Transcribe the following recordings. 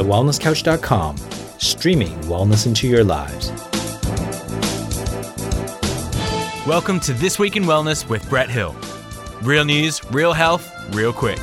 thewellnesscouch.com, streaming wellness into your lives. Welcome to This Week in Wellness with Brett Hill. Real news, real health, real quick.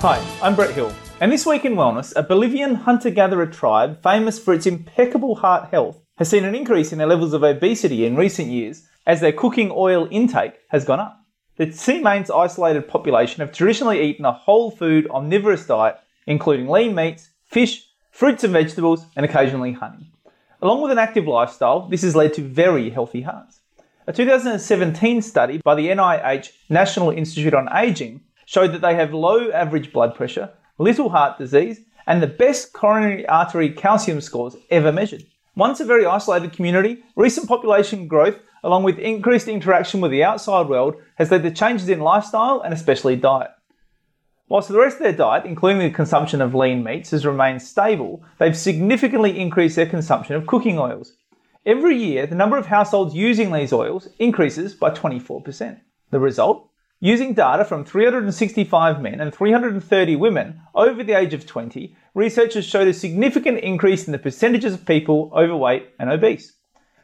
Hi, I'm Brett Hill, and this week in wellness, a Bolivian hunter gatherer tribe famous for its impeccable heart health has seen an increase in their levels of obesity in recent years as their cooking oil intake has gone up. The Tsimane's isolated population have traditionally eaten a whole food omnivorous diet, including lean meats, fish, fruits and vegetables, and occasionally honey. Along with an active lifestyle, this has led to very healthy hearts. A 2017 study by the NIH National Institute on Aging showed that they have low average blood pressure, little heart disease, and the best coronary artery calcium scores ever measured. Once a very isolated community, recent population growth along with increased interaction with the outside world, has led to changes in lifestyle and especially diet. Whilst the rest of their diet, including the consumption of lean meats, has remained stable, they've significantly increased their consumption of cooking oils. Every year, the number of households using these oils increases by 24%. The result? Using data from 365 men and 330 women over the age of 20, researchers showed a significant increase in the percentages of people overweight and obese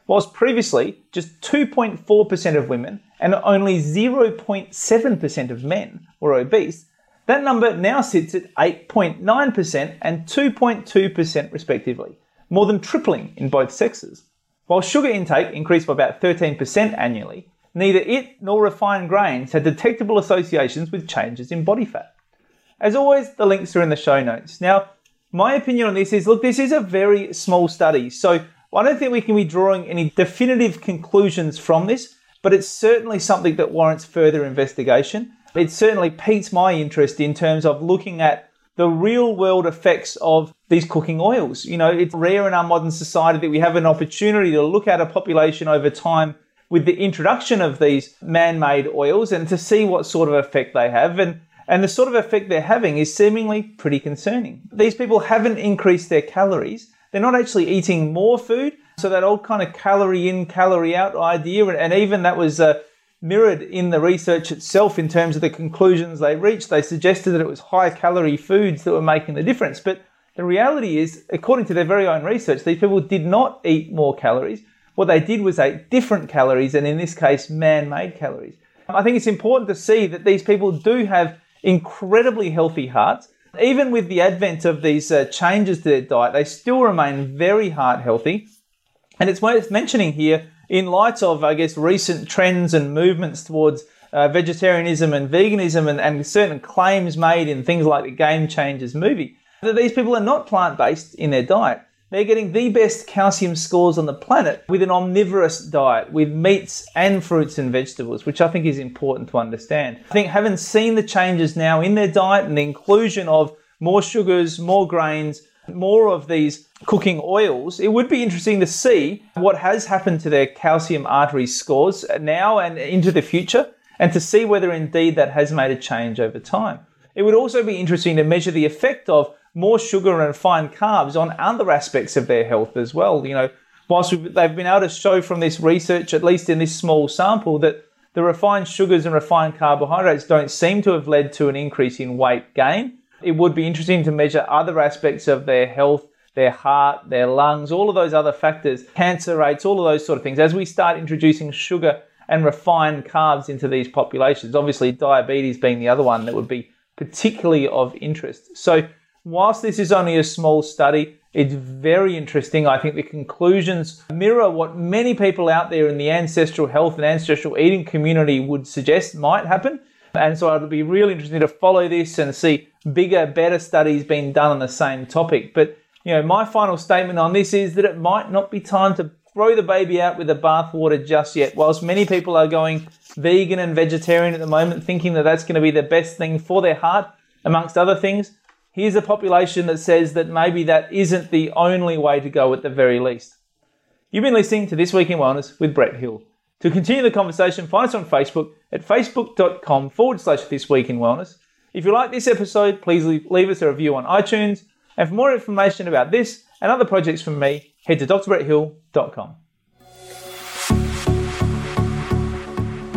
whilst previously just 2.4% of women and only 0.7% of men were obese, that number now sits at 8.9% and 2.2% respectively, more than tripling in both sexes. While sugar intake increased by about 13% annually, neither it nor refined grains had detectable associations with changes in body fat. As always, the links are in the show notes. Now, my opinion on this is look, this is a very small study, so I don't think we can be drawing any definitive conclusions from this, but it's certainly something that warrants further investigation. It certainly piques my interest in terms of looking at the real world effects of these cooking oils. You know, it's rare in our modern society that we have an opportunity to look at a population over time with the introduction of these man made oils and to see what sort of effect they have. And, and the sort of effect they're having is seemingly pretty concerning. These people haven't increased their calories, they're not actually eating more food. So that old kind of calorie in, calorie out idea, and even that was uh, mirrored in the research itself in terms of the conclusions they reached. They suggested that it was high calorie foods that were making the difference. But the reality is, according to their very own research, these people did not eat more calories. What they did was eat different calories, and in this case, man made calories. I think it's important to see that these people do have incredibly healthy hearts. Even with the advent of these uh, changes to their diet, they still remain very heart healthy. And it's worth mentioning here, in light of, I guess, recent trends and movements towards uh, vegetarianism and veganism and, and certain claims made in things like the Game Changers movie, that these people are not plant based in their diet. They're getting the best calcium scores on the planet with an omnivorous diet, with meats and fruits and vegetables, which I think is important to understand. I think having seen the changes now in their diet and the inclusion of more sugars, more grains, more of these cooking oils, it would be interesting to see what has happened to their calcium artery scores now and into the future, and to see whether indeed that has made a change over time. It would also be interesting to measure the effect of more sugar and refined carbs on other aspects of their health as well. You know, whilst they've been able to show from this research, at least in this small sample, that the refined sugars and refined carbohydrates don't seem to have led to an increase in weight gain. It would be interesting to measure other aspects of their health, their heart, their lungs, all of those other factors, cancer rates, all of those sort of things. As we start introducing sugar and refined carbs into these populations, obviously diabetes being the other one that would be particularly of interest. So whilst this is only a small study, it's very interesting. I think the conclusions mirror what many people out there in the ancestral health and ancestral eating community would suggest might happen. And so it'll be really interesting to follow this and see bigger, better studies being done on the same topic. But you know, my final statement on this is that it might not be time to throw the baby out with the bathwater just yet. Whilst many people are going vegan and vegetarian at the moment, thinking that that's going to be the best thing for their heart, amongst other things, Here's a population that says that maybe that isn't the only way to go at the very least. You've been listening to This Week in Wellness with Brett Hill. To continue the conversation, find us on Facebook at facebook.com forward slash This Week in Wellness. If you like this episode, please leave us a review on iTunes. And for more information about this and other projects from me, head to drbretthill.com.